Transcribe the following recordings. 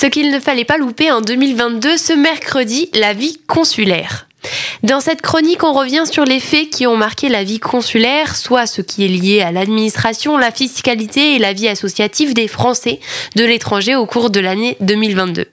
Ce qu'il ne fallait pas louper en 2022, ce mercredi, la vie consulaire. Dans cette chronique, on revient sur les faits qui ont marqué la vie consulaire, soit ce qui est lié à l'administration, la fiscalité et la vie associative des Français de l'étranger au cours de l'année 2022.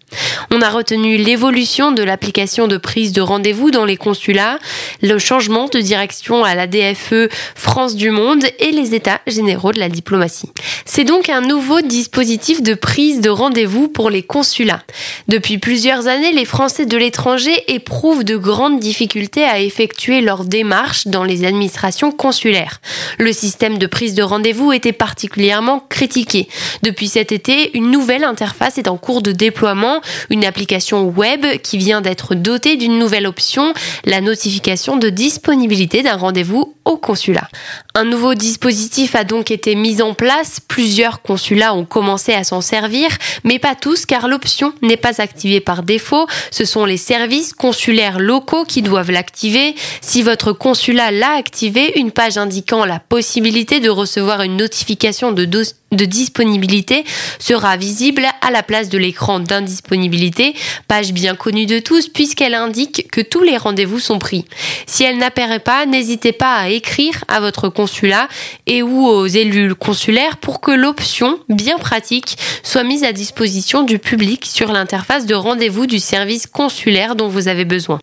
On a retenu l'évolution de l'application de prise de rendez-vous dans les consulats, le changement de direction à la DFE France du Monde et les états généraux de la diplomatie. C'est donc un nouveau dispositif de prise de rendez-vous pour les consulats. Depuis plusieurs années, les Français de l'étranger éprouvent de grandes difficultés à effectuer leurs démarches dans les administrations consulaires. Le système de prise de rendez-vous était particulièrement critiqué. Depuis cet été, une nouvelle interface est en cours de déploiement, une application web qui vient d'être dotée d'une nouvelle option, la notification de disponibilité d'un rendez-vous au consulat. Un nouveau dispositif a donc été mis en place, plusieurs consulats ont commencé à s'en servir, mais pas tous car l'option n'est pas activée par défaut, ce sont les services consulaires locaux qui doivent l'activer. Si votre consulat l'a activé, une page indiquant la possibilité de recevoir une notification de, disponibilité sera visible à la place de l'écran d'indisponibilité, page bien connue de tous puisqu'elle indique que tous les rendez-vous sont pris. Si elle n'apparaît pas, n'hésitez pas à écrire à votre consulat et ou aux élus consulaires pour que l'option, bien pratique, soit mise à disposition du public sur l'interface de rendez-vous du service consulaire dont vous avez besoin.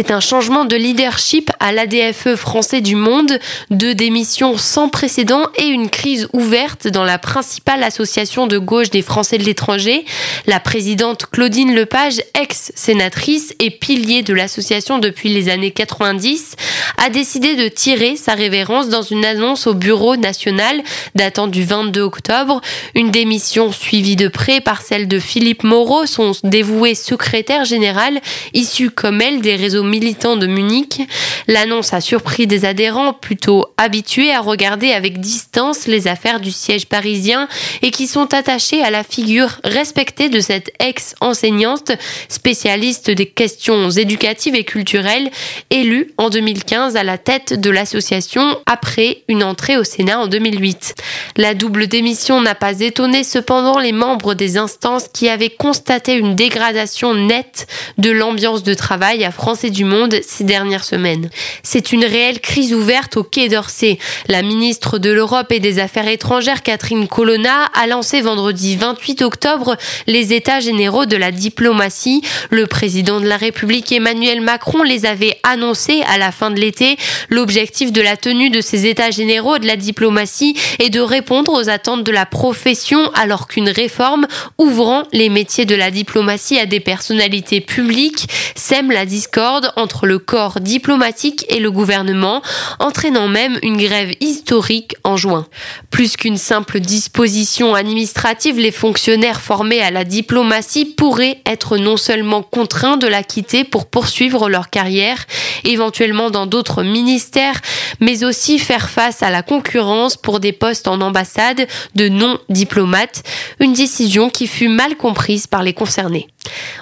C'est un changement de leadership à l'ADFE français du monde, deux démissions sans précédent et une crise ouverte dans la principale association de gauche des Français de l'étranger. La présidente Claudine Lepage, ex-sénatrice et pilier de l'association depuis les années 90, a décidé de tirer sa révérence dans une annonce au bureau national datant du 22 octobre, une démission suivie de près par celle de Philippe Moreau, son dévoué secrétaire général, issu comme elle des réseaux militants de Munich. L'annonce a surpris des adhérents plutôt habitués à regarder avec distance les affaires du siège parisien et qui sont attachés à la figure respectée de cette ex-enseignante spécialiste des questions éducatives et culturelles, élue en 2015 à la tête de l'association après une entrée au Sénat en 2008. La double démission n'a pas étonné cependant les membres des instances qui avaient constaté une dégradation nette de l'ambiance de travail à Français du Monde ces dernières semaines. C'est une réelle crise ouverte au Quai d'Orsay. La ministre de l'Europe et des Affaires étrangères Catherine Colonna a lancé vendredi 28 octobre les états généraux de la diplomatie. Le président de la République Emmanuel Macron les avait annoncés à la fin de l'été. L'objectif de la tenue de ces états généraux de la diplomatie est de répondre aux attentes de la profession alors qu'une réforme ouvrant les métiers de la diplomatie à des personnalités publiques sème la discorde entre le corps diplomatique et le gouvernement, entraînant même une grève historique en juin. Plus qu'une simple dispositions administratives, les fonctionnaires formés à la diplomatie pourraient être non seulement contraints de la quitter pour poursuivre leur carrière, éventuellement dans d'autres ministères, mais aussi faire face à la concurrence pour des postes en ambassade de non-diplomates, une décision qui fut mal comprise par les concernés.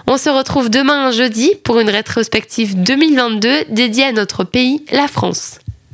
On se retrouve demain jeudi pour une rétrospective 2022 dédiée à notre pays, la France.